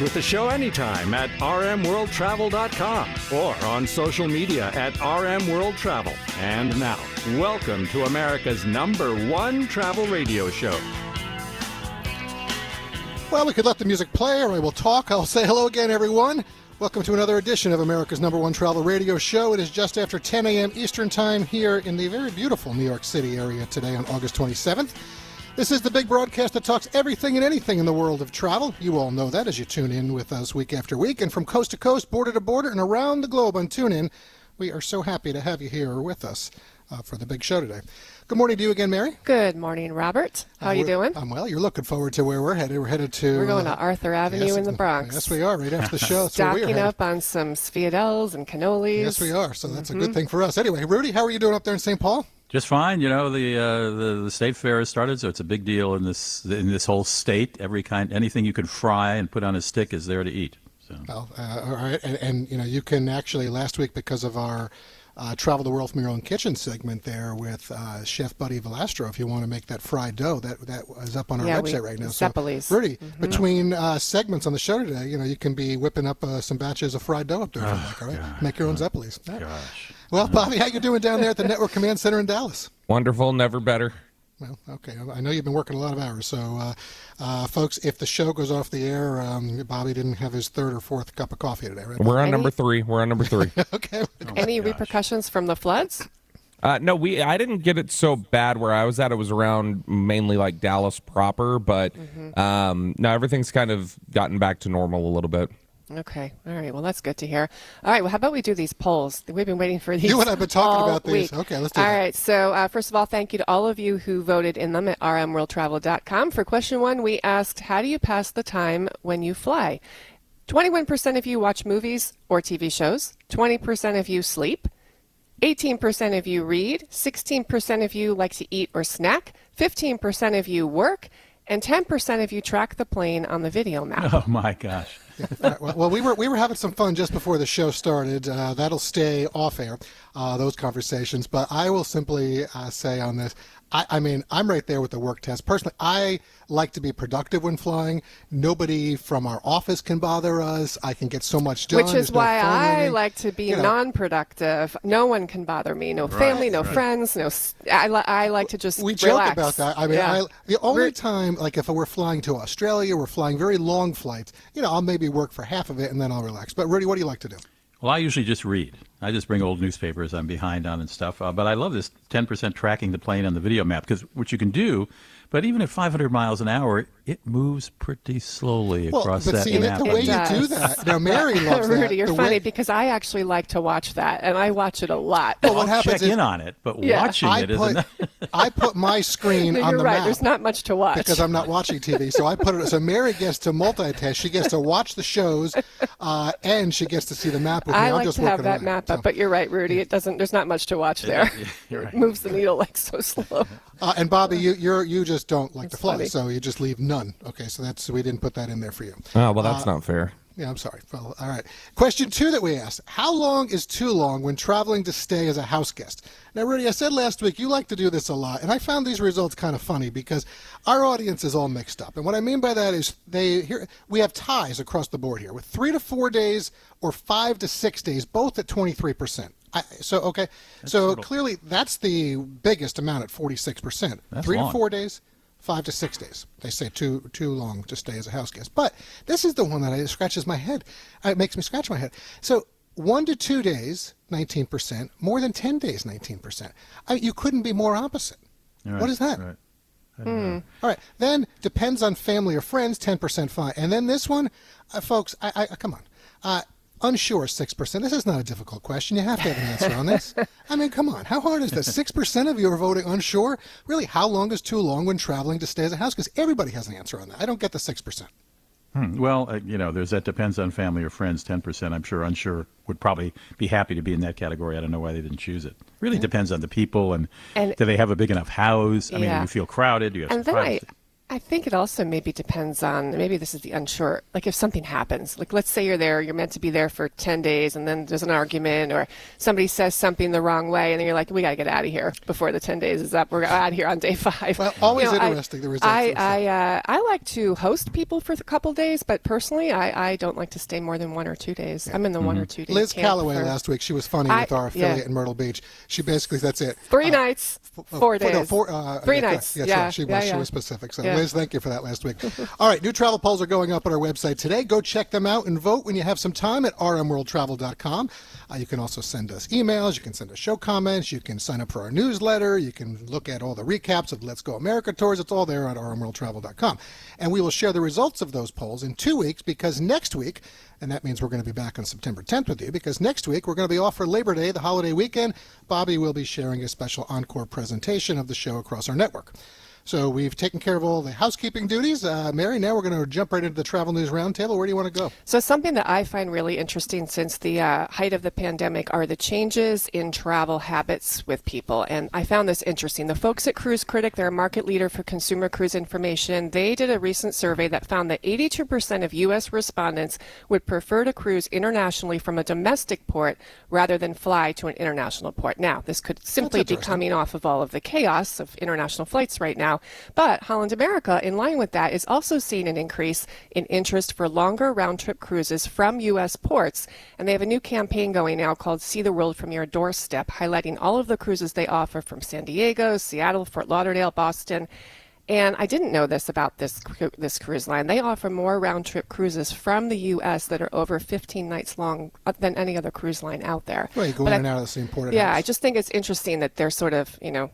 With the show anytime at rmworldtravel.com or on social media at rmworldtravel. And now, welcome to America's number one travel radio show. Well, we could let the music play or we will talk. I'll say hello again, everyone. Welcome to another edition of America's number one travel radio show. It is just after 10 a.m. Eastern Time here in the very beautiful New York City area today on August 27th. This is the big broadcast that talks everything and anything in the world of travel. You all know that as you tune in with us week after week. And from coast to coast, border to border, and around the globe on TuneIn, we are so happy to have you here with us uh, for the big show today. Good morning to you again, Mary. Good morning, Robert. How uh, are you doing? I'm well. You're looking forward to where we're headed. We're headed to. We're going to uh, Arthur Avenue yes, in the Bronx. Yes, we are. Right after the show. Stocking up on some Sfiadels and cannolis. Yes, we are. So that's mm-hmm. a good thing for us. Anyway, Rudy, how are you doing up there in St. Paul? Just fine. You know, the, uh, the the state fair has started, so it's a big deal in this in this whole state. Every kind, anything you can fry and put on a stick is there to eat. So. Well, uh, all right, and, and, you know, you can actually last week because of our uh, travel the world from your own kitchen segment there with uh, Chef Buddy Valastro. If you want to make that fried dough, that that is up on our yeah, website we, right now. Zeppelis. So, Rudy, mm-hmm. between uh, segments on the show today, you know, you can be whipping up uh, some batches of fried dough up there. Oh, like, all right, make your own Zeppelis. Gosh. Well, Bobby, how you doing down there at the Network Command Center in Dallas? Wonderful, never better. Well, okay. I know you've been working a lot of hours. So, uh, uh, folks, if the show goes off the air, um, Bobby didn't have his third or fourth cup of coffee today, right? We're on Any... number three. We're on number three. okay. Oh Any gosh. repercussions from the floods? Uh, no, we. I didn't get it so bad where I was at. It was around mainly like Dallas proper, but mm-hmm. um, no, everything's kind of gotten back to normal a little bit. Okay. All right. Well, that's good to hear. All right. Well, how about we do these polls? We've been waiting for these. You and I've been talking about these. Week. Okay, let's do All that. right. So, uh, first of all, thank you to all of you who voted in them at rmworldtravel.com. For question one, we asked, How do you pass the time when you fly? 21% of you watch movies or TV shows, 20% of you sleep, 18% of you read, 16% of you like to eat or snack, 15% of you work, and 10% of you track the plane on the video map. Oh, my gosh right, well, well, we were we were having some fun just before the show started. Uh, that'll stay off air, uh, those conversations. But I will simply uh, say on this, I, I, mean, I'm right there with the work test. Personally, I like to be productive when flying. Nobody from our office can bother us. I can get so much done. Which is There's why no I like to be you know. non-productive. No one can bother me. No right, family, no right. friends. No. I, li- I like to just we relax. joke about that. I mean, yeah. I, the only time, like if we're flying to Australia, we're flying very long flights. You know, I'll maybe work for half of it and then I'll relax. But Rudy, what do you like to do? Well, I usually just read. I just bring old newspapers I'm behind on and stuff. Uh, but I love this 10% tracking the plane on the video map because what you can do but even at 500 miles an hour, it moves pretty slowly well, across but that see, map. the way you do that. Now, Mary loves Rudy, that. you're the funny way... because I actually like to watch that, and I watch it a lot. Well, what I'll happens check is, in on it, but yeah. watching I it put. I put my screen no, on you're the right. map. There's not much to watch because I'm not watching TV. So I put it. So Mary gets to multitask. She gets to watch the shows, uh, and she gets to see the map with me. I I'm like just to have that around, map so. up, but you're right, Rudy. It doesn't. There's not much to watch there. right. It moves the needle like so slow. Uh, and Bobby, you you're, you just don't like That's to fly, funny. so you just leave none. Okay, so that's we didn't put that in there for you. Oh well, that's uh, not fair. Yeah, I'm sorry. Well, all right. Question two that we asked: How long is too long when traveling to stay as a house guest? Now, Rudy, I said last week you like to do this a lot, and I found these results kind of funny because our audience is all mixed up. And what I mean by that is they here we have ties across the board here with three to four days or five to six days, both at 23 percent. I, so okay, so brutal. clearly that's the biggest amount at 46 percent. Three long. to four days, five to six days. They say too too long to stay as a house guest. But this is the one that I, scratches my head. Uh, It makes me scratch my head. So one to two days, 19 percent. More than 10 days, 19 percent. You couldn't be more opposite. Right, What is that? Right. I. All right. Then depends on family or friends, 10% fine. And then this one, uh, folks, I, I come on. Uh, unsure, 6%. This is not a difficult question. You have to have an answer on this. I mean, come on. How hard is this? 6% of you are voting unsure? Really, how long is too long when traveling to stay as a house? Because everybody has an answer on that. I don't get the 6%. Hmm. Well, uh, you know, there's that depends on family or friends. Ten percent, I'm sure, unsure would probably be happy to be in that category. I don't know why they didn't choose it. Really depends on the people and, And- do they have a big enough house? I mean, do you feel crowded? Do you have And then I, privacy? I think it also maybe depends on maybe this is the unsure. Like if something happens, like let's say you're there, you're meant to be there for ten days, and then there's an argument, or somebody says something the wrong way, and then you're like, we got to get out of here before the ten days is up. We're out of here on day five. Well, always I- interesting, the results I. I, uh, I like to host people for a couple days, but personally, I, I don't like to stay more than one or two days. I'm in the one or two days. Liz Calloway for last week, she was funny I- with our affiliate yeah. in Myrtle Beach. She basically, that's it. Three Uh, nights, four four- days, no, four, uh, three yeah, nights. Yeah, right. she was. yeah, She was specific. So, Thank you for that last week. All right, new travel polls are going up on our website today. Go check them out and vote when you have some time at rmworldtravel.com. Uh, you can also send us emails. You can send us show comments. You can sign up for our newsletter. You can look at all the recaps of Let's Go America tours. It's all there at rmworldtravel.com. And we will share the results of those polls in two weeks because next week, and that means we're going to be back on September 10th with you because next week we're going to be off for Labor Day, the holiday weekend. Bobby will be sharing a special encore presentation of the show across our network. So we've taken care of all the housekeeping duties. Uh, Mary, now we're going to jump right into the travel news roundtable. Where do you want to go? So, something that I find really interesting since the uh, height of the pandemic are the changes in travel habits with people. And I found this interesting. The folks at Cruise Critic, they're a market leader for consumer cruise information, they did a recent survey that found that 82% of U.S. respondents would prefer to cruise internationally from a domestic port rather than fly to an international port. Now, this could simply be coming off of all of the chaos of international flights right now. But Holland America, in line with that, is also seeing an increase in interest for longer round trip cruises from U.S. ports. And they have a new campaign going now called See the World from Your Doorstep, highlighting all of the cruises they offer from San Diego, Seattle, Fort Lauderdale, Boston. And I didn't know this about this this cruise line. They offer more round trip cruises from the U.S. that are over 15 nights long uh, than any other cruise line out there. Well, you go But in I- and out of the same port. yeah. I just think it's interesting that they're sort of, you know,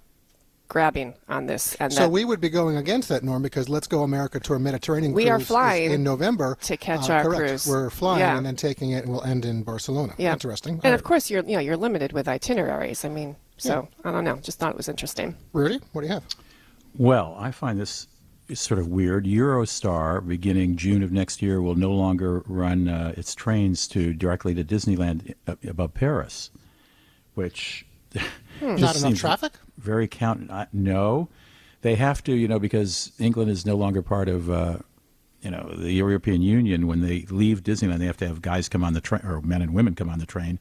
grabbing on this. And So that we would be going against that norm because Let's Go America Tour Mediterranean We cruise are flying in November to catch Uh, our correct. cruise. We're flying Yeah. and then taking it, and we'll end in Barcelona. yeah, Interesting. And All of right. course, you're you know you're limited with itineraries. I mean, so I don't know. Just thought it was interesting. Rudy, what do you have? Well, I find this is sort of weird. Eurostar, beginning June of next year, will no longer run uh, its trains to directly to Disneyland uh, above Paris, which just Not enough traffic? Very count. Uh, no, they have to, you know, because England is no longer part of. Uh, you know the European Union when they leave Disneyland they have to have guys come on the train or men and women come on the train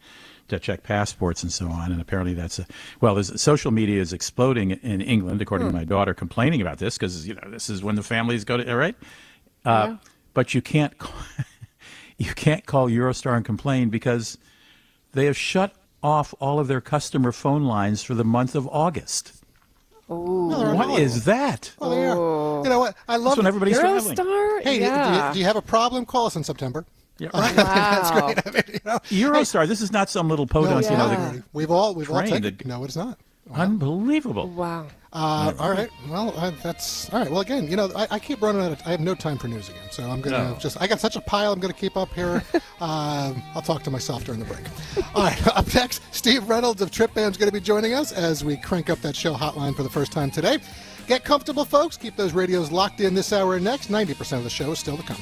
to check passports and so on and apparently that's a well there's, social media is exploding in England according to my daughter complaining about this because you know this is when the families go to all right uh, but you can't call, you can't call Eurostar and complain because they have shut off all of their customer phone lines for the month of August No, they're what holiday. is that Oh, they are. You know what? I love that's when everybody's Eurostar, Hey, do you- do, you, do you have a problem? Call us in September. Yeah, wow. Eurostar this is not some little podunk it's you know not, the- Rudy. We've all we've all train taken. that- No, it's not. Unbelievable. Wow. Uh, all right. Well, uh, that's all right. Well, again, you know, I, I keep running out of. I have no time for news again, so I'm gonna No. just. I got such a pile. I'm gonna keep up here. um, I'll talk to myself during the break. All right. Up next, Steve Reynolds of TripBam's going to be joining us as we crank up that show hotline for the first time today. Get comfortable, folks. Keep those radios locked in this hour and next. 90% of the show is still to come.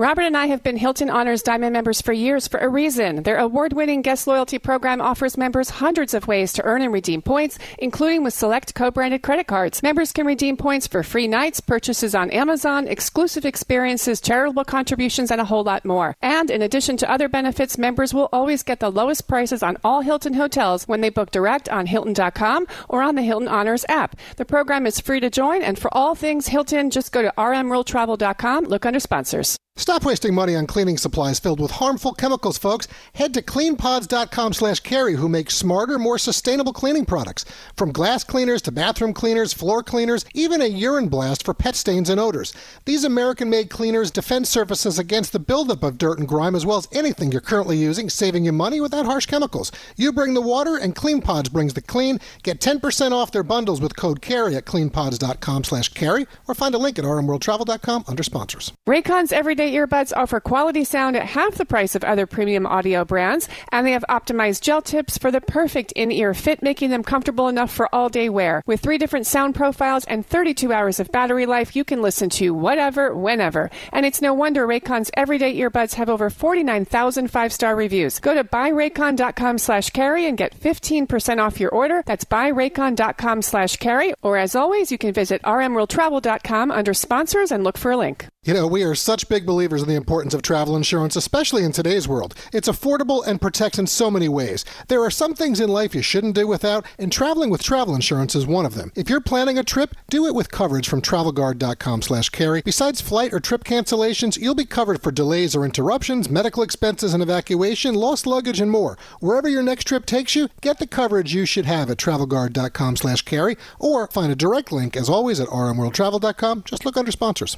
Robert and I have been Hilton Honors Diamond members for years for a reason. Their award winning guest loyalty program offers members hundreds of ways to earn and redeem points, including with select co branded credit cards. Members can redeem points for free nights, purchases on Amazon, exclusive experiences, charitable contributions, and a whole lot more. And in addition to other benefits, members will always get the lowest prices on all Hilton hotels when they book direct on Hilton.com or on the Hilton Honors app. The program is free to join, and for all things Hilton, just go to rmworldtravel.com, look under sponsors. Stop wasting money on cleaning supplies filled with harmful chemicals, folks. Head to cleanpods.com slash carey who makes smarter, more sustainable cleaning products. From glass cleaners to bathroom cleaners, floor cleaners, even a urine blast for pet stains and odors. These American-made cleaners defend surfaces against the buildup of dirt and grime as well as anything you're currently using, saving you money without harsh chemicals. You bring the water and CleanPods brings the clean. Get 10% off their bundles with code CAREY at cleanpods.com slash carey or find a link at rmworldtravel.com under sponsors. Raycon's everyday everyday earbuds offer quality sound at half the price of other premium audio brands, and they have optimized gel tips for the perfect in ear fit, making them comfortable enough for all day wear. With three different sound profiles and 32 hours of battery life, you can listen to whatever, whenever. And it's no wonder Raycon's everyday earbuds have over 49,000 five star reviews. Go to buyraycon.com slash carey and get 15% off your order. That's buyraycon.com slash carey. Or as always, you can visit rmworldtravel.com under sponsors and look for a link. You know, we are such big believers in the importance of travel insurance, especially in today's world. It's affordable and protects in so many ways. There are some things in life you shouldn't do without, and traveling with travel insurance is one of them. If you're planning a trip, do it with coverage from travelguard.com slash carey. Besides flight or trip cancellations, you'll be covered for delays or interruptions, medical expenses and evacuation, lost luggage, and more. Wherever your next trip takes you, get the coverage you should have at travelguard.com slash carey, or find a direct link, as always, at rmworldtravel.com. Just look under sponsors.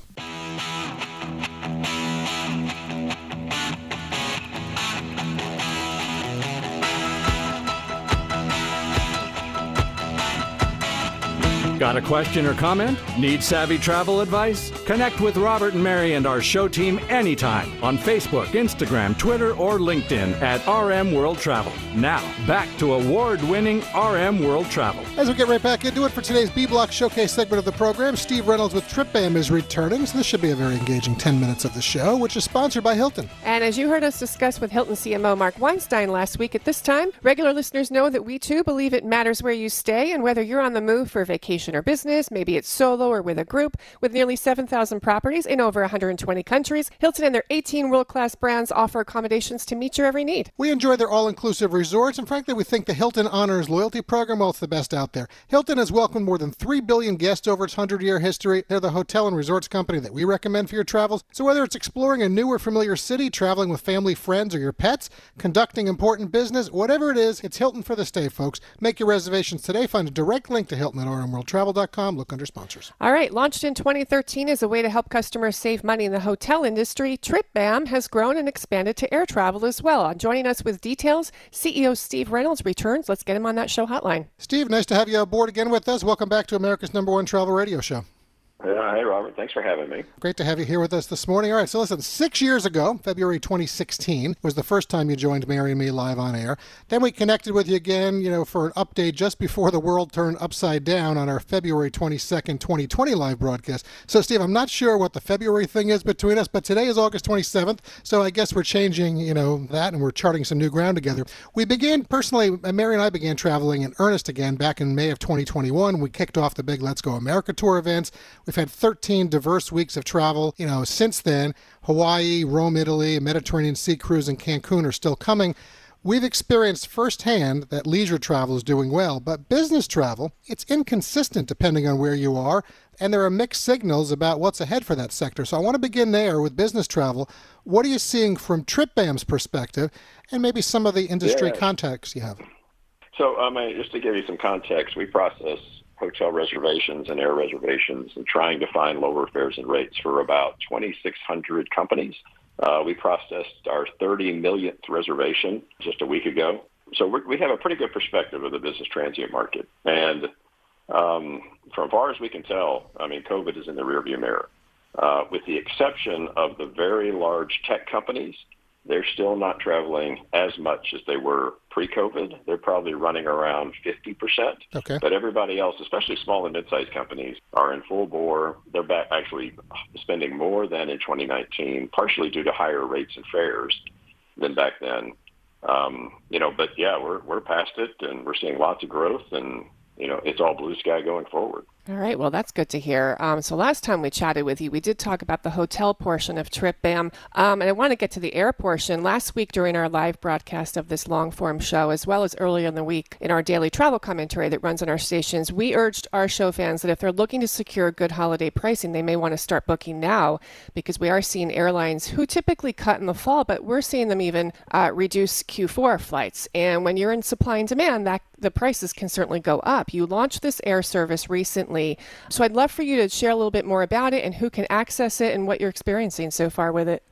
Got a question or comment? Need savvy travel advice? Connect with Robert and Mary and our show team anytime on Facebook, Instagram, Twitter, or LinkedIn at RM World Travel. Now, back to award winning RM World Travel. As we get right back into it for today's B Block Showcase segment of the program, Steve Reynolds with TripBam is returning, so this should be a very engaging 10 minutes of the show, which is sponsored by Hilton. And as you heard us discuss with Hilton CMO Mark Weinstein last week at this time, regular listeners know that we too believe it matters where you stay and whether you're on the move for vacation or business, maybe it's solo or with a group. With nearly 7,000 properties in over 120 countries, Hilton and their 18 world class brands offer accommodations to meet your every need. We enjoy their all inclusive resorts, and frankly, we think the Hilton Honors loyalty program, well, it's the best out there. Hilton has welcomed more than 3 billion guests over its 100 year history. They're the hotel and resorts company that we recommend for your travels. So whether it's exploring a new or familiar city, traveling with family, friends, or your pets, conducting important business, whatever it is, it's Hilton for the stay, folks. Make your reservations today. Find a direct link to Hilton at rmworldtravel.com. Look under sponsors. All right, launched in 2013 as a way to help customers save money in the hotel industry, TripBam has grown and expanded to air travel as well. Joining us with details, CEO Steve Reynolds returns. Let's get him on that show hotline. Steve, nice to have you aboard again with us. Welcome back to America's number one travel radio show. Yeah, hey, Robert. Thanks for having me. Great to have you here with us this morning. All right, so listen, six years ago, February 2016, was the first time you joined Mary and me live on air. Then we connected with you again, you know, for an update just before the world turned upside down on our February 22nd, 2020 live broadcast. So, Steve, I'm not sure what the February thing is between us, but today is August 27th, so I guess we're changing, you know, that and we're charting some new ground together. We began, personally, uh, Mary and I began traveling in earnest again back in May of 2021. We kicked off the big Let's Go America tour events. We've had 13 diverse weeks of travel. You know, since then, Hawaii, Rome, Italy, Mediterranean Sea Cruise, and Cancun are still coming. We've experienced firsthand that leisure travel is doing well, but business travel, it's inconsistent depending on where you are, and there are mixed signals about what's ahead for that sector. So I want to begin there with business travel. What are you seeing from TripBam's perspective, and maybe some of the industry Yeah. contacts you have? So, um, just to give you some context, we process hotel reservations and air reservations and trying to find lower fares and rates for about 2,600 companies. Uh, we processed our 30 millionth reservation just a week ago. So we're, have a pretty good perspective of the business transient market. And um, from far as we can tell, I mean, COVID is in the rearview mirror. Uh, with the exception of the very large tech companies, they're still not traveling as much as they were pre-COVID. They're probably running around 50%. Okay. But everybody else, especially small and mid-sized companies, are in full bore. They're back actually spending more than in 2019, partially due to higher rates and fares than back then. Um, you know, but yeah, we're we're past it, and we're seeing lots of growth, and you know, it's all blue sky going forward. All right, well, that's good to hear. Um, so last time we chatted with you, we did talk about the hotel portion of TripBam, um, and I want to get to the air portion. Last week during our live broadcast of this long form show, as well as earlier in the week in our daily travel commentary that runs on our stations, we urged our show fans that if they're looking to secure good holiday pricing, they may want to start booking now because we are seeing airlines who typically cut in the fall, but we're seeing them even uh, reduce Q4 flights. And when you're in supply and demand, that the prices can certainly go up. You launched this air service recently, so I'd love for you to share a little bit more about it and who can access it and what you're experiencing so far with it.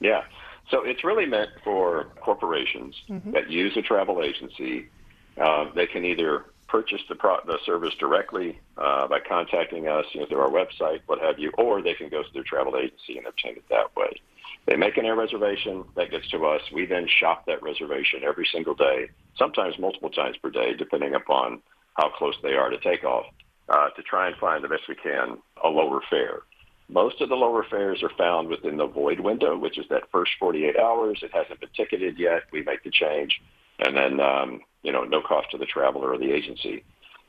Yeah. So it's really meant for corporations that use a travel agency. Uh, they can either purchase the, pro- the service directly uh, by contacting us you know, through our website, what have you, or they can go to their travel agency and obtain it that way. They make an air reservation, that gets to us. We then shop that reservation every single day, sometimes multiple times per day, depending upon how close they are to takeoff, uh, to try and find the best we can a lower fare. Most of the lower fares are found within the void window, which is that first 48 hours. It hasn't been ticketed yet. We make the change, and then um, you know, no cost to the traveler or the agency.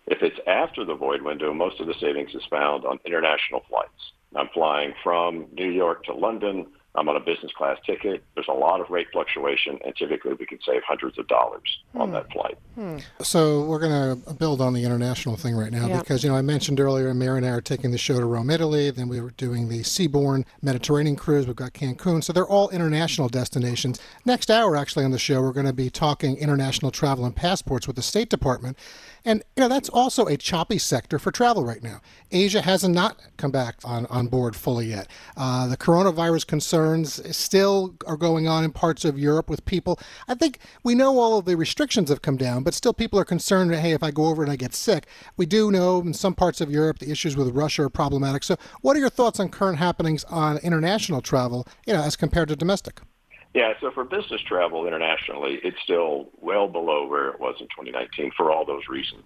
If it's after the void window, most of the savings is found on international flights. I'm flying from New York to London I'm on a business class ticket. There's a lot of rate fluctuation, and typically we can save hundreds of dollars hmm. on that flight. Hmm. So we're going to build on the international thing right now because, you know, I mentioned earlier, Mary and I are taking the show to Rome, Italy. Then we were doing the Seabourn Mediterranean cruise. We've got Cancun. So they're all international destinations. Next hour, actually, on the show, we're going to be talking international travel and passports with the State Department. And you know that's also a choppy sector for travel right now. Asia has not come back on, on board fully yet. Uh, the coronavirus concerns still are going on in parts of Europe with people. I think we know all of the restrictions have come down, but still people are concerned. Hey, if I go over and I get sick, we do know in some parts of Europe the issues with Russia are problematic. So, what are your thoughts on current happenings on international travel? You know, as compared to domestic. Yeah, so for business travel internationally, it's still well below where it was in 2019 for all those reasons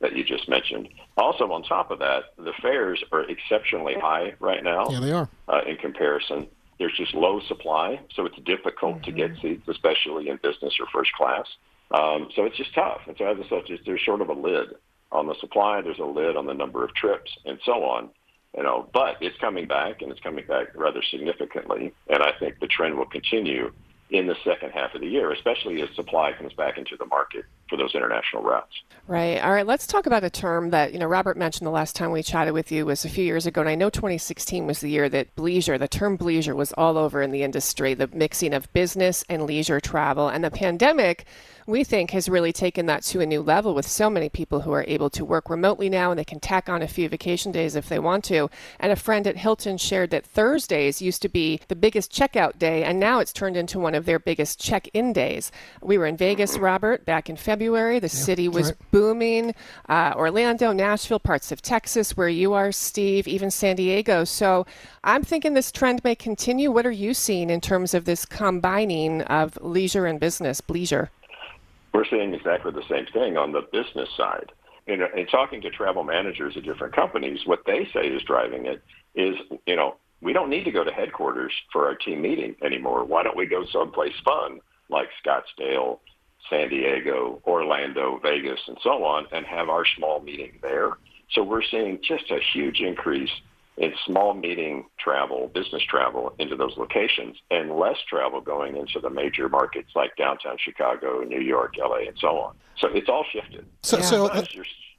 that you just mentioned. Also, on top of that, the fares are exceptionally high right now. Yeah, they are. Uh, in comparison, there's just low supply, so it's difficult mm-hmm. to get mm-hmm. seats, especially in business or first class. Um, so it's just tough. And so as I such, there's sort of a lid on the supply. There's a lid on the number of trips and so on. You know, but it's coming back, and it's coming back rather significantly. And I think the trend will continue in the second half of the year, especially as supply comes back into the market for those international routes. Right. All right. Let's talk about a term that you know Robert mentioned the last time we chatted with you was a few years ago, and I know 2016 was the year that bleisure, the term bleisure, was all over in the industry. The mixing of business and leisure travel, and the pandemic we think has really taken that to a new level with so many people who are able to work remotely now and they can tack on a few vacation days if they want to. And a friend at Hilton shared that Thursdays used to be the biggest checkout day, and now it's turned into one of their biggest check in days. We were in Vegas, Robert, back in February. The yeah, city was right. booming. Uh, Orlando, Nashville, parts of Texas, where you are, Steve, even San Diego. So I'm thinking this trend may continue. What are you seeing in terms of this combining of leisure and business, bleisure? We're seeing exactly the same thing on the business side. In, in talking to travel managers at different companies, what they say is driving it is, you know, we don't need to go to headquarters for our team meeting anymore. Why don't we go someplace fun like Scottsdale, San Diego, Orlando, Vegas, and so on, and have our small meeting there? So we're seeing just a huge increase in small meeting travel, business travel into those locations, and less travel going into the major markets like downtown Chicago, New York, LA, and so on. So it's all shifted. So, so uh,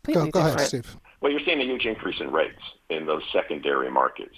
go, go ahead, Steve. Well, you're seeing a huge increase in rates in those secondary markets.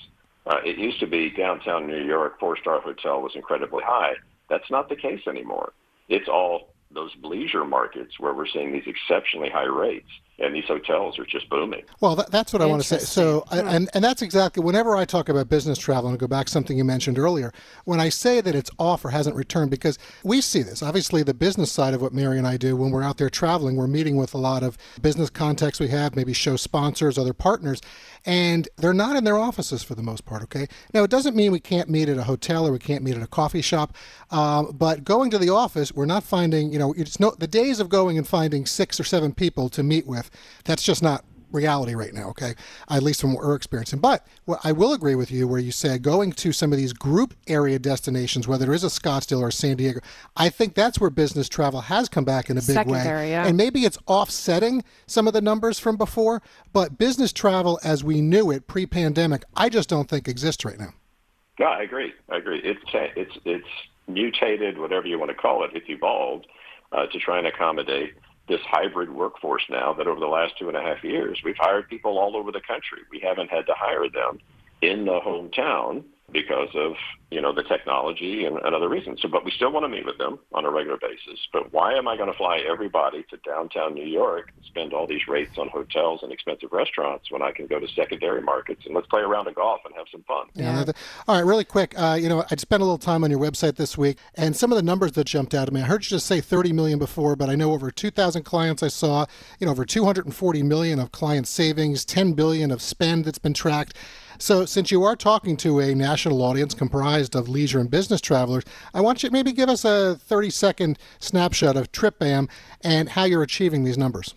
Uh, it used to be downtown New York, four-star hotel was incredibly high. That's not the case anymore. It's all those leisure markets where we're seeing these exceptionally high rates and these hotels are just booming. Well, that, that's what I want to say. So, hmm. and and that's exactly whenever I talk about business travel, and I go back to something you mentioned earlier, when I say that it's off or hasn't returned, because we see this. Obviously, the business side of what Mary and I do when we're out there traveling, we're meeting with a lot of business contacts we have, maybe show sponsors, other partners, and they're not in their offices for the most part. Okay. Now, it doesn't mean we can't meet at a hotel or we can't meet at a coffee shop, um, but going to the office, we're not finding. You know, it's no the days of going and finding six or seven people to meet with that's just not reality right now, okay? At least from what we're experiencing. But what I will agree with you where you say going to some of these group area destinations, whether it is a Scottsdale or San Diego, I think that's where business travel has come back in a big Secondary, way. Yeah. And maybe it's offsetting some of the numbers from before, but business travel as we knew it pre-pandemic, I just don't think exists right now. No, I agree. I agree. It's it's it's mutated, whatever you want to call it. It's evolved uh, to try and accommodate this hybrid workforce now that over the last two and a half years, we've hired people all over the country. We haven't had to hire them in the hometown because of you know the technology and, and other reasons. So, but we still want to meet with them on a regular basis. But why am I going to fly everybody to downtown New York and spend all these rates on hotels and expensive restaurants when I can go to secondary markets and let's play a round of golf and have some fun? Yeah. All right, really quick. Uh, you know, I spent a little time on your website this week, and some of the numbers that jumped out at me. I heard you just say 30 million before, but I know over 2,000 clients I saw. You know, over 240 million of client savings, 10 billion of spend that's been tracked. So, since you are talking to a national audience comprised of leisure and business travelers, I want you to maybe give us a 30 second snapshot of TripBam and how you're achieving these numbers.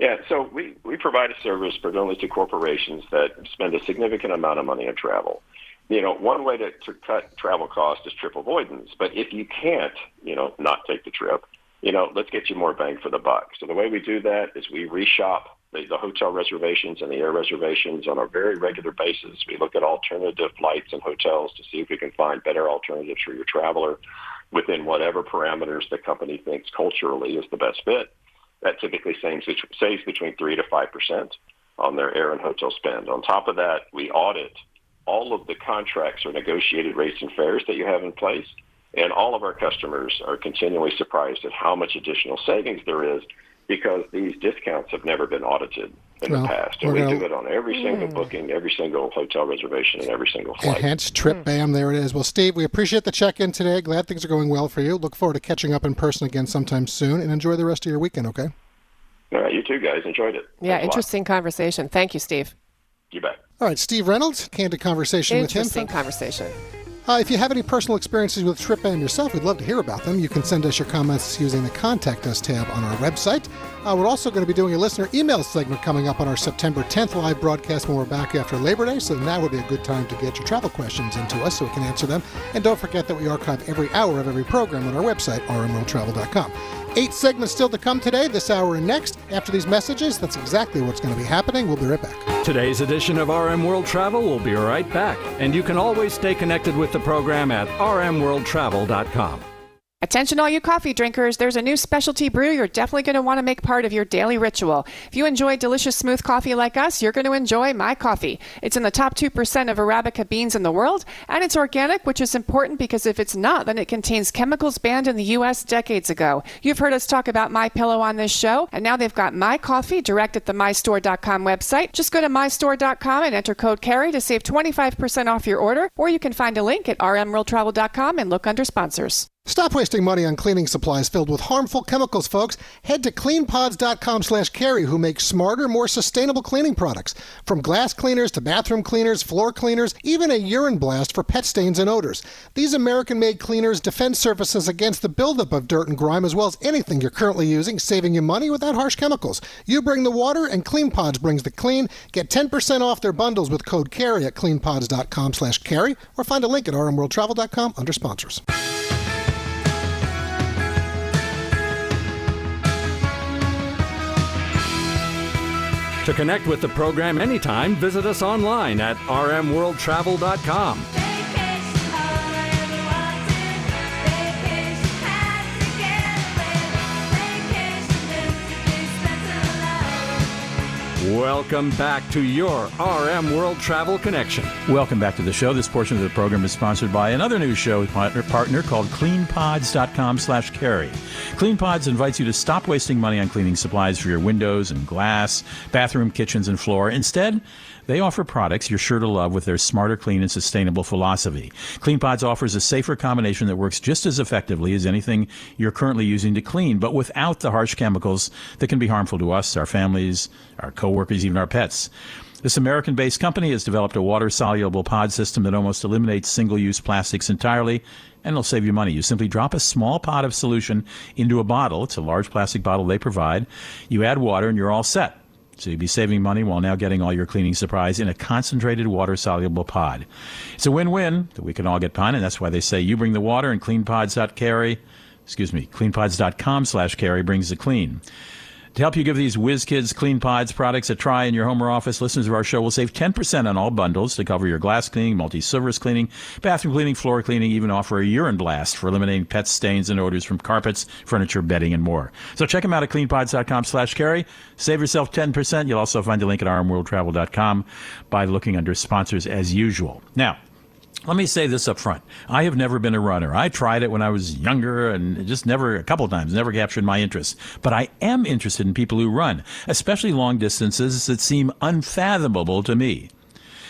Yeah, so we, we provide a service predominantly to corporations that spend a significant amount of money on travel. You know, one way to, to cut travel costs is trip avoidance. But if you can't, you know, not take the trip, you know, let's get you more bang for the buck. So the way we do that is we reshop the, the hotel reservations and the air reservations on a very regular basis. We look at alternative flights and hotels to see if we can find better alternatives for your traveler within whatever parameters the company thinks culturally is the best fit. That typically saves, saves between 3 to 5% on their air and hotel spend. On top of that, we audit all of the contracts or negotiated rates and fares that you have in place. And all of our customers are continually surprised at how much additional savings there is because these discounts have never been audited in well, the past. And we gonna... do it on every single mm. booking, every single hotel reservation, and every single flight. And hence, Trip mm. Bam, there it is. Well, Steve, we appreciate the check in today. Glad things are going well for you. Look forward to catching up in person again sometime soon, and enjoy the rest of your weekend, okay? All right, you too, guys. Enjoyed it. Yeah, Thanks interesting conversation. Thank you, Steve. You bet. All right, Steve Reynolds, candid conversation with him. Interesting conversation. Uh, if you have any personal experiences with TripBam yourself, we'd love to hear about them. You can send us your comments using the Contact Us tab on our website. Uh, we're also going to be doing a listener email segment coming up on our September 10th live broadcast when we're back after Labor Day, so now would be a good time to get your travel questions into us so we can answer them. And don't forget that we archive every hour of every program on our website, rmworldtravel.com. Eight segments still to come today, this hour and next. After these messages, that's exactly what's going to be happening. We'll be right back. Today's edition of RM World Travel will be right back, and you can always stay connected with the program at rmworldtravel.com. Attention, all you coffee drinkers, there's a new specialty brew you're definitely going to want to make part of your daily ritual. If you enjoy delicious, smooth coffee like us, you're going to enjoy my coffee. It's in the top 2% of Arabica beans in the world, and it's organic, which is important because if it's not, then it contains chemicals banned in the U.S. decades ago. You've heard us talk about My Pillow on this show, and now they've got My Coffee direct at the MyStore.com website. Just go to MyStore.com and enter code CAREY to save 25% off your order, or you can find a link at rmworldtravel.com and look under sponsors. Stop wasting money on cleaning supplies filled with harmful chemicals, folks. Head to cleanpods.com slash carey who makes smarter, more sustainable cleaning products. From glass cleaners to bathroom cleaners, floor cleaners, even a urine blast for pet stains and odors. These American-made cleaners defend surfaces against the buildup of dirt and grime as well as anything you're currently using, saving you money without harsh chemicals. You bring the water and CleanPods brings the clean. Get 10% off their bundles with code CAREY at cleanpods.com slash carey or find a link at rmworldtravel.com under sponsors. To connect with the program anytime, visit us online at rmworldtravel.com. Welcome back to your RM World Travel Connection. Welcome back to the show. This portion of the program is sponsored by another new show partner, partner called CleanPods.com slash carey. CleanPods invites you to stop wasting money on cleaning supplies for your windows and glass, bathroom, kitchens, and floor. Instead, they offer products you're sure to love with their smarter, clean, and sustainable philosophy. CleanPods offers a safer combination that works just as effectively as anything you're currently using to clean, but without the harsh chemicals that can be harmful to us, our families, our coworkers, even our pets. This American based company has developed a water soluble pod system that almost eliminates single use plastics entirely and it'll save you money. You simply drop a small pot of solution into a bottle. It's a large plastic bottle they provide. You add water and you're all set. So you'd be saving money while now getting all your cleaning supplies in a concentrated water soluble pod. It's a win-win that we can all get behind, and that's why they say you bring the water and cleanpods.carey, excuse me, cleanpods.com slash carey brings the clean. To help you give these WizKids Clean Pods products a try in your home or office, listeners of our show will save 10% on all bundles to cover your glass cleaning, multi-surface cleaning, bathroom cleaning, floor cleaning, even offer a urine blast for eliminating pet stains and odors from carpets, furniture, bedding, and more. So check them out at cleanpods.com slash carey. Save yourself 10%. You'll also find a link at rmworldtravel.com by looking under sponsors as usual. Now, Let me say this up front. I have never been a runner. I tried it when I was younger and just never, a couple times, never captured my interest. But I am interested in people who run, especially long distances that seem unfathomable to me.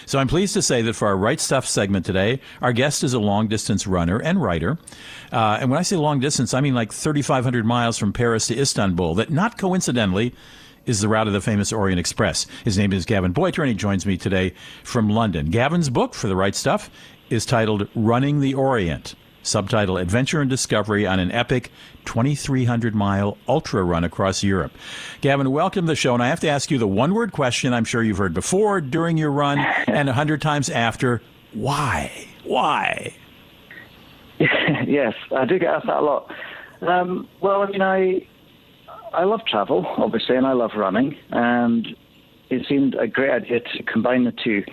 So I'm pleased to say that for our Right Stuff segment today, our guest is a long distance runner and writer. Uh, and when I say long distance, I mean like 3,500 miles from Paris to Istanbul, that not coincidentally is the route of the famous Orient Express. His name is Gavin Boyter, and he joins me today from London. Gavin's book for the right stuff is titled Running the Orient, subtitle Adventure and Discovery on an Epic 2,300 mile ultra run across Europe. Gavin, welcome to the show. And I have to ask you the one word question I'm sure you've heard before, during your run, and a hundred times after why? Why? yes, I do get asked that a lot. Um, well, I mean, I I love travel, obviously, and I love running, and it seemed a great idea to combine the two.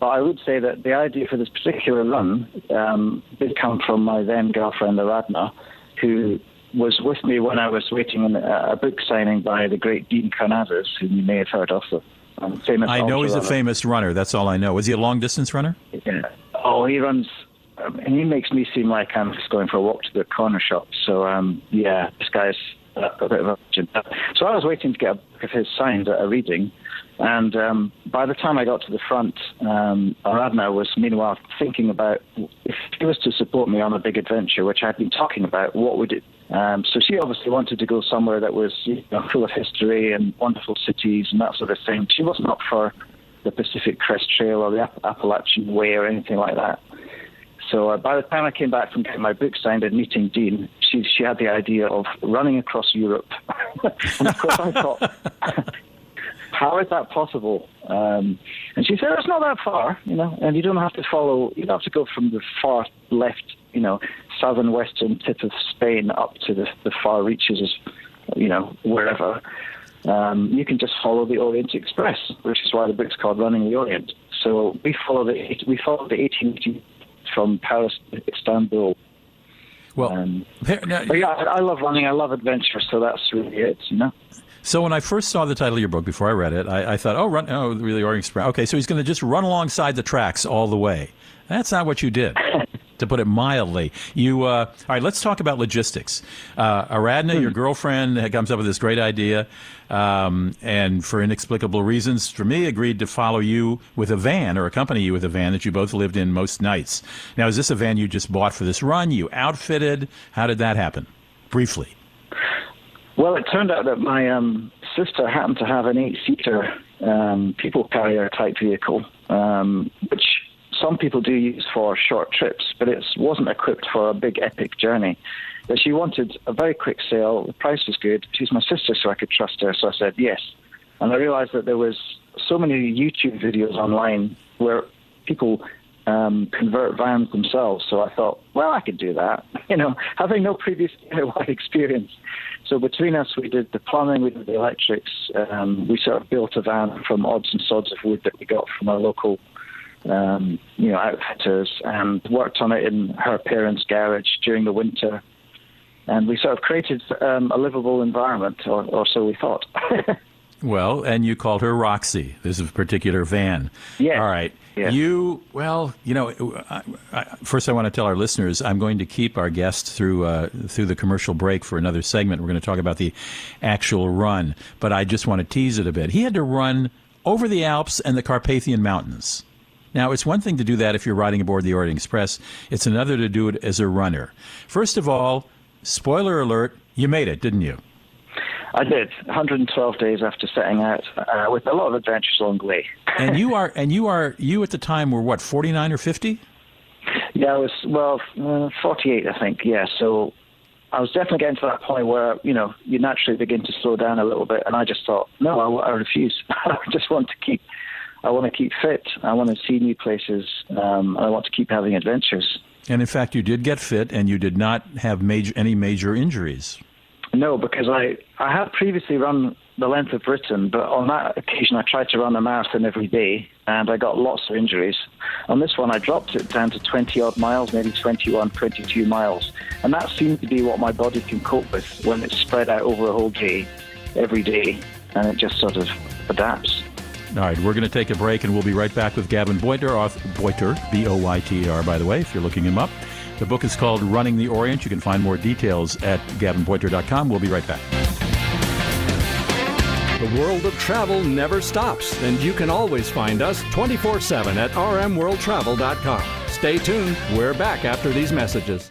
But I would say that the idea for this particular run um, did come from my then girlfriend, Aradna, who was with me when I was waiting in a, a book signing by the great Dean Karnazes, who you may have heard of. The um, famous I know he's runner. a famous runner. That's all I know. Is he a long distance runner? Yeah. Oh, he runs. Um, he makes me seem like I'm just going for a walk to the corner shop. So, um, yeah, this guy's a bit of a legend. So I was waiting to get a book of his signed at a reading, and um, by the time I got to the front, um, Aradna was meanwhile thinking about if she was to support me on a big adventure, which I'd been talking about, what would it? Um, so she obviously wanted to go somewhere that was you know, full of history and wonderful cities and that sort of thing. She wasn't up for the Pacific Crest Trail or the App- Appalachian Way or anything like that. So uh, by the time I came back from getting my book signed and meeting Dean, she she had the idea of running across Europe, and of course I thought, how is that possible? Um, and she said it's not that far, you know, and you don't have to follow. You don't have to go from the far left, you know, southern western tip of Spain up to the the far reaches, of, you know, wherever. Um, you can just follow the Orient Express, which is why the book's called Running the Orient. So we follow the we follow the 1880 from Paris to Istanbul. Well, Um, now- yeah, I I love running. I love adventure, so that's really it, you know. So when I first saw the title of your book before I read it, I, I thought, oh, run, oh, really, Orient Express. Okay, so he's going to just run alongside the tracks all the way. That's not what you did, to put it mildly. You, uh, all right, let's talk about logistics. Uh, Aradna, your girlfriend, comes up with this great idea, um, and for inexplicable reasons, for me, agreed to follow you with a van or accompany you with a van that you both lived in most nights. Now, is this a van you just bought for this run? You outfitted? How did that happen? Briefly. Well, it turned out that my um, sister happened to have an eight-seater um, people carrier type vehicle, um, which some people do use for short trips, but it wasn't equipped for a big epic journey. But she wanted a very quick sale. The price was good. She's my sister, so I could trust her. So I said yes. And I realized that there was so many YouTube videos online where people um, convert vans themselves. So I thought, well, I could do that. You know, having no previous DIY experience. So between us, we did the plumbing, we did the electrics. Um, we sort of built a van from odds and sods of wood that we got from our local, um, you know, outfitters, and worked on it in her parents' garage during the winter. And we sort of created um, a livable environment, or, or so we thought. Well, and you called her Roxy. This is a particular van. Yes. All right. Yes. You, well, you know, I, I, first I want to tell our listeners I'm going to keep our guest through uh, through the commercial break for another segment. We're going to talk about the actual run, but I just want to tease it a bit. He had to run over the Alps and the Carpathian Mountains. Now, it's one thing to do that if you're riding aboard the Orient Express. It's another to do it as a runner. First of all, spoiler alert, you made it, didn't you? I did 112 days after setting out, uh, with a lot of adventures along the way. and you are and you are you at the time were what 49 or 50 Yeah, I was well, uh, 48, I think. Yeah, so I was definitely getting to that point where you know you naturally begin to slow down a little bit, and I just thought, no, I, I refuse. I just want to keep. I want to keep fit. I want to see new places. Um, and I want to keep having adventures. and in fact you did get fit and you did not have major any major injuries No, because I I had previously run the length of Britain, but on that occasion I tried to run a marathon every day, and I got lots of injuries. On this one, I dropped it down to 20 odd miles, maybe 21, 22 miles, and that seemed to be what my body can cope with when it's spread out over a whole day, every day, and it just sort of adapts. All right, we're going to take a break and we'll be right back with Gavin Boyter, Boyter, B O Y T E R, by the way, if you're looking him up. The book is called Running the Orient. You can find more details at gavinboyter.com. We'll be right back. The world of travel never stops, and you can always find us 24 7 at rmworldtravel.com. Stay tuned. We're back after these messages.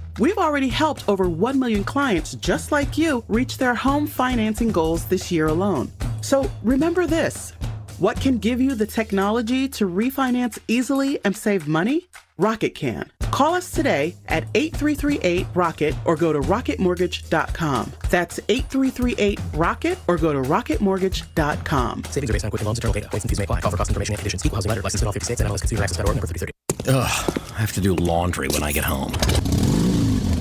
We've already helped over 1 million clients just like you reach their home financing goals this year alone. So remember this what can give you the technology to refinance easily and save money? Rocket can. Call us today at 8338 Rocket or go to rocketmortgage.com. That's 8338 Rocket or go to rocketmortgage.com. Savings are based on Quicken Loans, internal data. Points and fees may apply. Call for cost information and conditions. Equal housing letter. License in all 50 states. NMLS Consumer Access Federal number 3330. Ugh, I have to do laundry when I get home.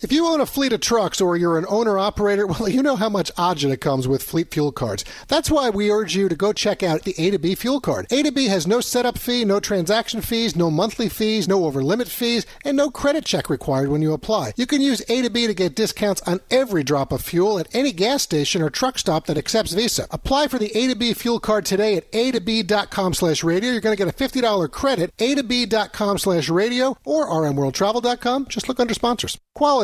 If you own a fleet of trucks or you're an owner operator, well, you know how much agita comes with fleet fuel cards. That's why we urge you to go check out the A to B fuel card. A to B has no setup fee, no transaction fees, no monthly fees, no over limit fees, and no credit check required when you apply. You can use A to B to get discounts on every drop of fuel at any gas station or truck stop that accepts Visa. Apply for the A to B fuel card today at a to b.com slash radio. You're going to get a $50 credit, a to b.com slash radio or rmworldtravel.com. Just look under sponsors. Quality,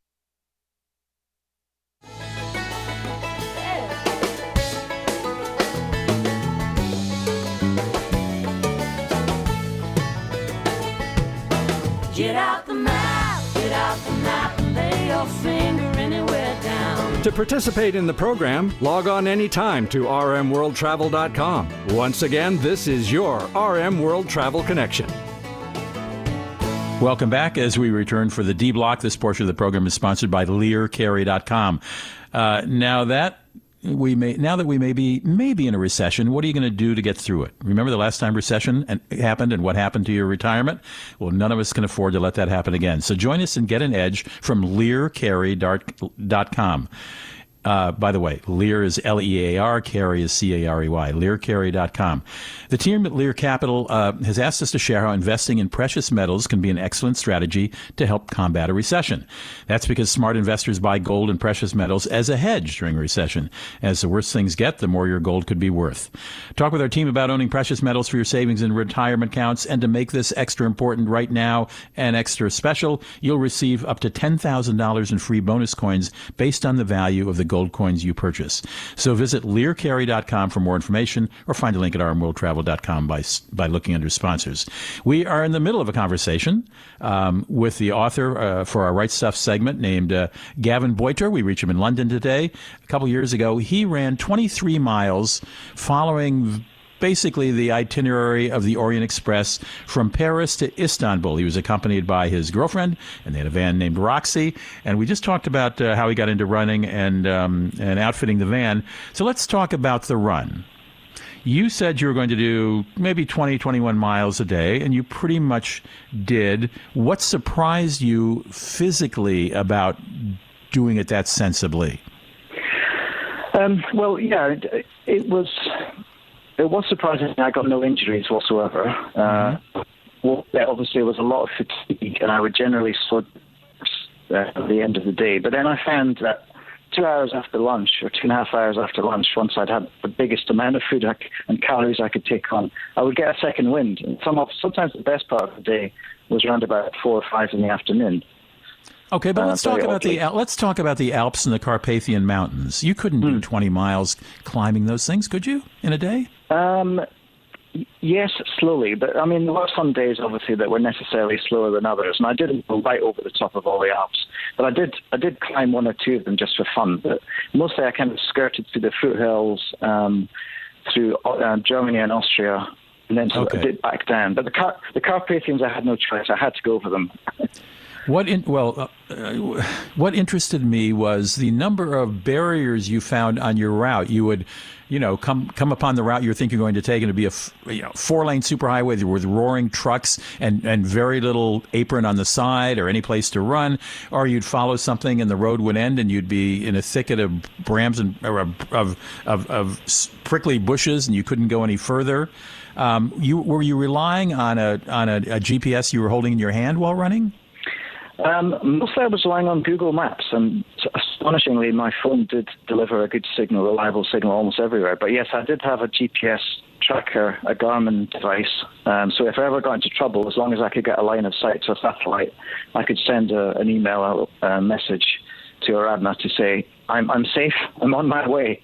Get out the map, get out the map, and lay your finger anywhere down. To participate in the program, log on anytime to rmworldtravel.com. Once again, this is your RM World Travel Connection. Welcome back as we return for the D block. This portion of the program is sponsored by LearCarey.com. Uh, now that we may now that we may be maybe in a recession, what are you going to do to get through it? Remember the last time recession happened and what happened to your retirement? Well, none of us can afford to let that happen again. So join us and get an edge from LearCarey.com. Uh, by the way, Lear is L E A R, Carey is C A R E Y, learcarey.com. The team at Lear Capital uh, has asked us to share how investing in precious metals can be an excellent strategy to help combat a recession. That's because smart investors buy gold and precious metals as a hedge during a recession. As the worse things get, the more your gold could be worth. Talk with our team about owning precious metals for your savings and retirement accounts. And to make this extra important right now and extra special, you'll receive up to $10,000 in free bonus coins based on the value of the gold coins you purchase. So visit learcarey.com for more information or find a link at rmworldtravel.com by, by looking under sponsors. We are in the middle of a conversation um, with the author uh, for our Right Stuff segment named uh, Gavin Boyter. We reach him in London today. A couple years ago, he ran 23 miles following basically the itinerary of the Orient Express from Paris to Istanbul. He was accompanied by his girlfriend, and they had a van named Roxy. And we just talked about uh, how he got into running and um, and outfitting the van. So let's talk about the run. You said you were going to do maybe 20, 21 miles a day, and you pretty much did. What surprised you physically about doing it that sensibly? Um, well, yeah, it, it was it was surprising. I got no injuries whatsoever. Uh, well, there was a lot of fatigue, and I would generally slow uh, at the end of the day. But then I found that two hours after lunch, or two and a half hours after lunch, once I'd had the biggest amount of food and calories I could take on, I would get a second wind. And some of, sometimes the best part of the day was around about four or five in the afternoon. Okay, but Uh, let's talk about the let's talk about the Alps and the Carpathian Mountains. You couldn't Hmm. do 20 miles climbing those things, could you, in a day? Um, yes, slowly, but I mean, there were some days obviously that were necessarily slower than others, and I didn't go right over the top of all the Alps, but I did. I did climb one or two of them just for fun, but mostly I kind of skirted through the foothills, um, through uh, Germany and Austria, and then sort Okay. a bit back down. But the Car- the Carpathians, I had no choice; I had to go over them. What in, well, uh, uh, what interested me was the number of barriers you found on your route. You would, you know, come come upon the route you think you're going to take, and it'd be a you know four lane superhighway with roaring trucks and and very little apron on the side or any place to run. Or you'd follow something and the road would end, and you'd be in a thicket of brams and of, of, of prickly bushes, and you couldn't go any further. Um, you were you relying on a on a, a GPS you were holding in your hand while running? Um, mostly I was relying on Google Maps, and astonishingly, my phone did deliver a good signal, reliable signal almost everywhere. But yes, I did have a GPS tracker, a Garmin device. Um, so if I ever got into trouble, as long as I could get a line of sight to a satellite, I could send a, an email, a, message to Aradna to say, I'm, I'm safe, I'm on my way.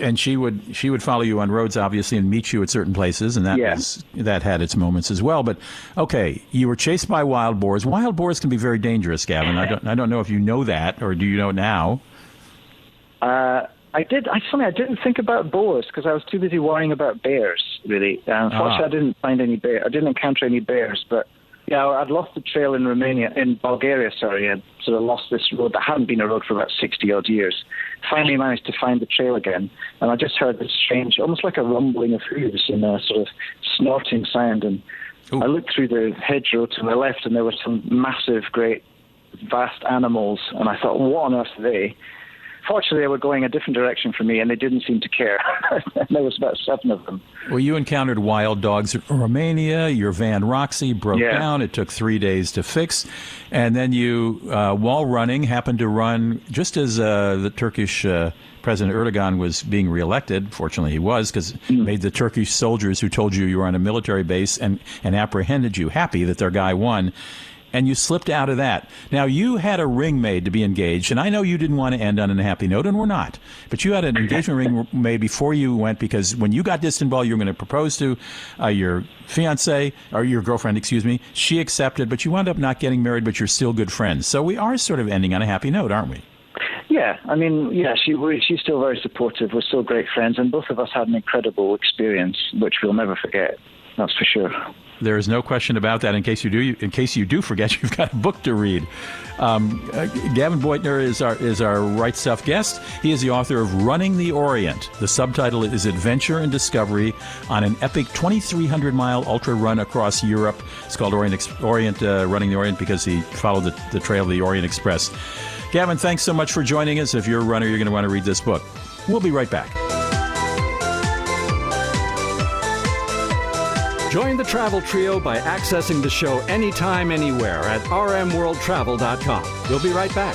And she would she would follow you on roads obviously and meet you at certain places and that was that had its moments as well but okay you were chased by wild boars wild boars can be very dangerous Gavin I don't I don't know if you know that or do you know now Uh, I did. I funny, I didn't think about boars because I was too busy worrying about bears. Really, uh, unfortunately, Ah. I didn't find any bear. I didn't encounter any bears. But yeah, I'd lost the trail in Romania, in Bulgaria. Sorry, I'd sort of lost this road that hadn't been a road for about sixty odd years. Finally, managed to find the trail again, and I just heard this strange, almost like a rumbling of hooves and a sort of snorting sound. And I looked through the hedgerow to my left, and there were some massive, great, vast animals. And I thought, what on earth are they? Fortunately, they were going a different direction from me, and they didn't seem to care. there was about seven of them. well you encountered wild dogs in Romania your van Roxy broke Yeah. down it took three days to fix and then you uh, while running happened to run just as uh, the Turkish uh, President Erdogan was being reelected. Fortunately, he was because made the Turkish soldiers who told you you were on a military base and, and apprehended you happy that their guy won. And you slipped out of that. Now, you had a ring made to be engaged, and I know you didn't want to end on a happy note, and we're not. But you had an engagement ring made before you went because when you got to Istanbul, you were going to propose to uh, your fiance, or your girlfriend, excuse me. She accepted, but you wound up not getting married, but you're still good friends. So we are sort of ending on a happy note, aren't we? Yeah, I mean, yeah, she she's still very supportive. We're still great friends, and both of us had an incredible experience, which we'll never forget. That's for sure. There is no question about that. In case you do, in case you do forget, you've got a book to read. Um, uh, Gavin Boyter is our is our right stuff guest. He is the author of Running the Orient. The subtitle is Adventure and Discovery on an epic 2,300 mile ultra run across Europe. It's called Orient Orient uh, Running the Orient because he followed the, the trail of the Orient Express. Gavin, thanks so much for joining us. If you're a runner, you're going to want to read this book. We'll be right back. Join the travel trio by accessing the show anytime, anywhere at rmworldtravel.com. We'll be right back.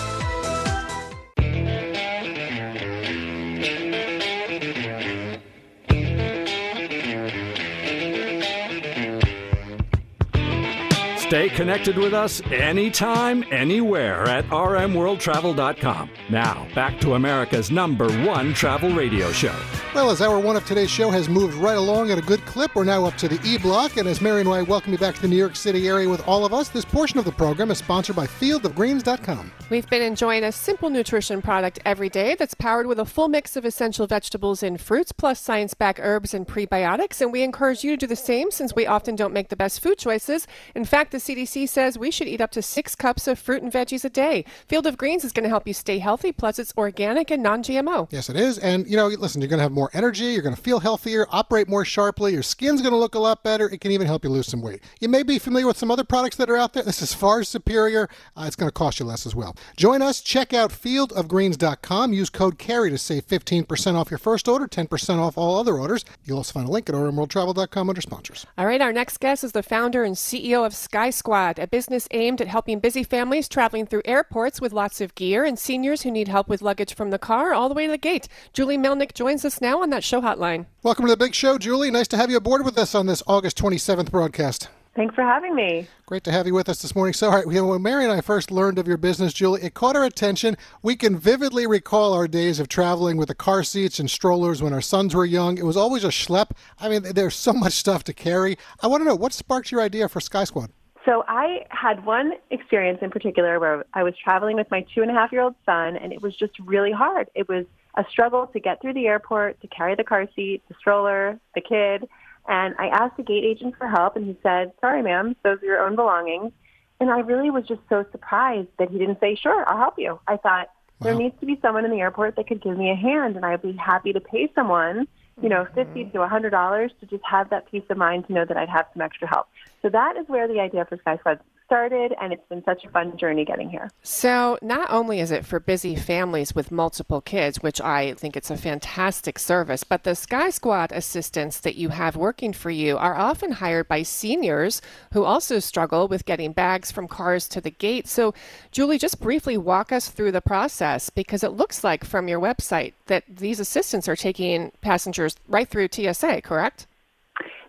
Stay connected with us anytime, anywhere at rmworldtravel.com. Now, back to America's number one travel radio show. Well, as hour one of today's show has moved right along at a good clip, we're now up to the E block. And as Mary and I welcome you back to the New York City area with all of us, this portion of the program is sponsored by fieldofgreens.com. We've been enjoying a simple nutrition product every day that's powered with a full mix of essential vegetables and fruits, plus science backed herbs and prebiotics. And we encourage you to do the same since we often don't make the best food choices. In fact, the CDC says we should eat up to six cups of fruit and veggies a day. Field of Greens is going to help you stay healthy, plus it's organic and non GMO. Yes, it is. And, you know, listen, you're going to have more energy, you're going to feel healthier, operate more sharply, your skin's going to look a lot better. It can even help you lose some weight. You may be familiar with some other products that are out there. This is far superior. Uh, it's going to cost you less as well. Join us. Check out fieldofgreens.com. Use code CAREY to save 15% off your first order, 10% off all other orders. You'll also find a link at rmworldtravel.com under sponsors. All right, our next guest is the founder and CEO of Sky Squad, a business aimed at helping busy families traveling through airports with lots of gear and seniors who need help with luggage from the car all the way to the gate. Julie Melnick joins us now on that show hotline. Welcome to the big show, Julie. Nice to have you aboard with us on this August 27th broadcast. Thanks for having me. Great to have you with us this morning. So, all right, when Mary and I first learned of your business, Julie, it caught our attention. We can vividly recall our days of traveling with the car seats and strollers when our sons were young. It was always a schlep. I mean, there's so much stuff to carry. I want to know what sparked your idea for Sky Squad? So I had one experience in particular where I was traveling with my two and a half year old son, and it was just really hard. It was a struggle to get through the airport, to carry the car seat, the stroller, the kid. And I asked the gate agent for help, and he said, Sorry, ma'am, those are your own belongings. And I really was just so surprised that he didn't say, Sure, I'll help you. I thought, there needs to be someone in the airport that could give me a hand, and I'd be happy to pay someone, you know, mm-hmm. fifty to a hundred dollars to just have that peace of mind to know that I'd have some extra help. So that is where the idea for Sky Squad started, and it's been such a fun journey getting here. So, not only is it for busy families with multiple kids, which I think it's a fantastic service, but the Sky Squad assistants that you have working for you are often hired by seniors who also struggle with getting bags from cars to the gate. So, Julie, just briefly walk us through the process because it looks like from your website that these assistants are taking passengers right through TSA, correct?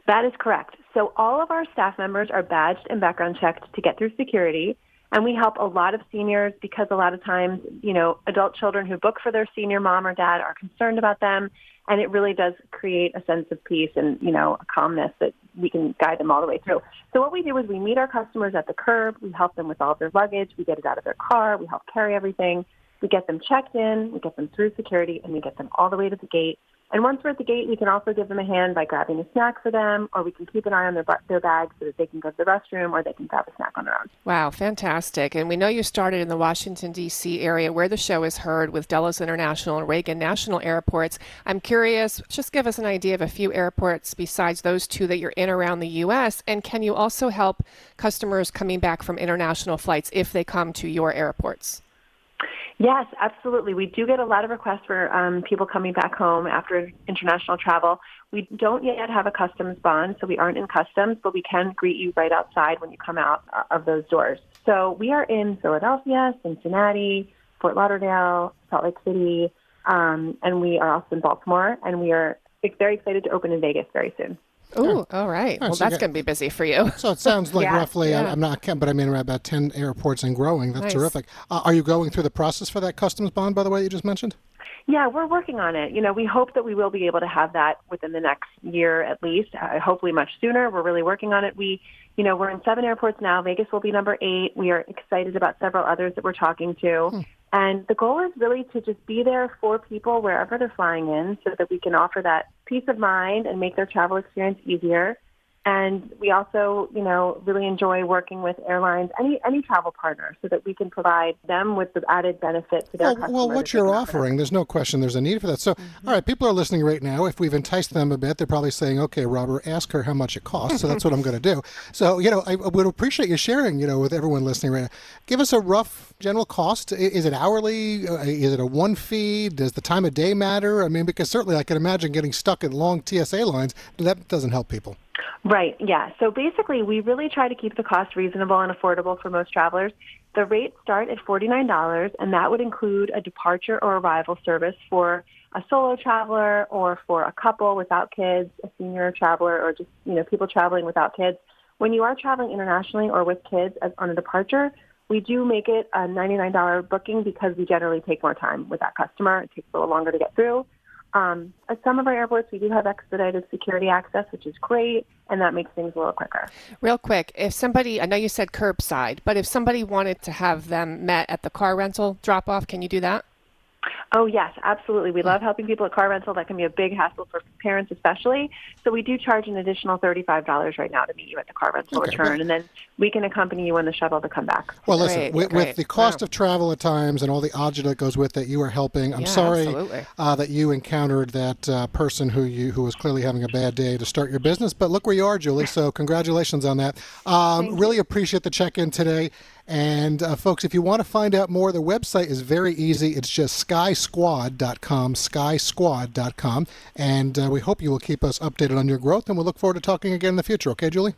That is correct. So all of our staff members are badged and background checked to get through security. And we help a lot of seniors because a lot of times, you know, adult children who book for their senior mom or dad are concerned about them. And it really does create a sense of peace and, you know, a calmness that we can guide them all the way through. So what we do is we meet our customers at the curb. We help them with all of their luggage. We get it out of their car. We help carry everything. We get them checked in. We get them through security and we get them all the way to the gate. And once we're at the gate, we can also give them a hand by grabbing a snack for them, or we can keep an eye on their, their bags so that they can go to the restroom or they can grab a snack on their own. Wow, fantastic. And we know you started in the Washington, D.C. area where the show is heard with Dulles International and Reagan National airports. I'm curious, just give us an idea of a few airports besides those two that you're in around the U.S. And can you also help customers coming back from international flights if they come to your airports? Yes, absolutely. We do get a lot of requests for um, people coming back home after international travel. We don't yet have a customs bond, so we aren't in customs, but we can greet you right outside when you come out uh, of those doors. So we are in Philadelphia, Cincinnati, Fort Lauderdale, Salt Lake City, um, and we are also in Baltimore, and we are very excited to open in Vegas very soon. Oh, all right. All right, well, so you going to be busy for you. So it sounds like Yeah. roughly, I- Yeah. I'm not, but I mean around about 10 airports and growing. That's Nice. terrific. Uh, are you going through the process for that customs bond, by the way, you just mentioned? Yeah, we're working on it. You know, we hope that we will be able to have that within the next year at least. Uh, hopefully, much sooner. We're really working on it. We, you know, we're in seven airports now. Vegas will be number eight. We are excited about several others that we're talking to. And the goal is really to just be there for people wherever they're flying in so that we can offer that peace of mind and make their travel experience easier. And we also, you know, really enjoy working with airlines, any any travel partner, so that we can provide them with the added benefit to their Well, customers. well, what you're offering, there's no question there's a need for that. So, Mm-hmm. all right, people are listening right now. If we've enticed them a bit, they're probably saying, okay, Robert, ask her how much it costs. So that's what I'm going to do. So, you know, I would appreciate you sharing, you know, with everyone listening right now. Give us a rough general cost. Is it hourly? Uh, Is it a one fee? Does the time of day matter? I mean, because certainly I can imagine getting stuck in long TSA lines. That doesn't help people. Right, yeah. So basically, we really try to keep the cost reasonable and affordable for most travelers. The rates start at $49, and that would include a departure or arrival service for a solo traveler or for a couple without kids, a senior traveler, or just, you know, people traveling without kids. when you are traveling internationally or with kids as on a departure, we do make it a $99 booking because we generally take more time with that customer. It takes a little longer to get through. Um, at some of our airports, we do have expedited security access, which is great, and that makes things a little quicker. Real quick, if somebody, I know you said curbside, but if somebody wanted to have them met at the car rental drop off, can you do that? Oh, yes, absolutely. We love helping people at car rental. That can be a big hassle for parents, especially. So we do charge an additional $35 right now to meet you at the car rental Okay, return, well- and then we can accompany you on the shuttle to come back. Well, listen, with, with the cost of travel at times and all the agita that goes with it, you are helping. I'm Yeah, sorry uh, that you encountered that uh, person who you who was clearly having a bad day to start your business. But look where you are, Julie. So congratulations on that. Um, really appreciate the check-in today. And uh, folks, if you want to find out more, the website is very easy. It's just skysquad.com, skysquad.com. And uh, we hope you will keep us updated on your growth. And we'll look forward to talking again in the future. Okay, Julie?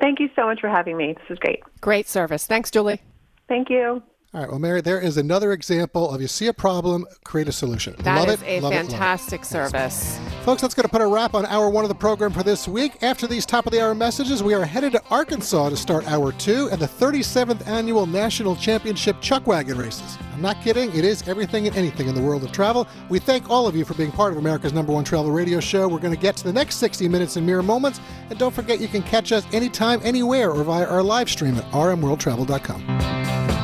Thank you so much for having me. This is great. Great service. Thanks, Julie. Thank you. All right, well, Mary, there is another example of you see a problem, create a solution. That love is it, a love it, fantastic service. Folks, that's going to put a wrap on hour one of the program for this week. After these top of the hour messages, we are headed to Arkansas to start hour two and the 37th annual National Championship Chuck Wagon Races. I'm not kidding, it is everything and anything in the world of travel. We thank all of you for being part of America's number one travel radio show. We're going to get to the next 60 minutes in mere moments. And don't forget, you can catch us anytime, anywhere, or via our live stream at rmworldtravel.com.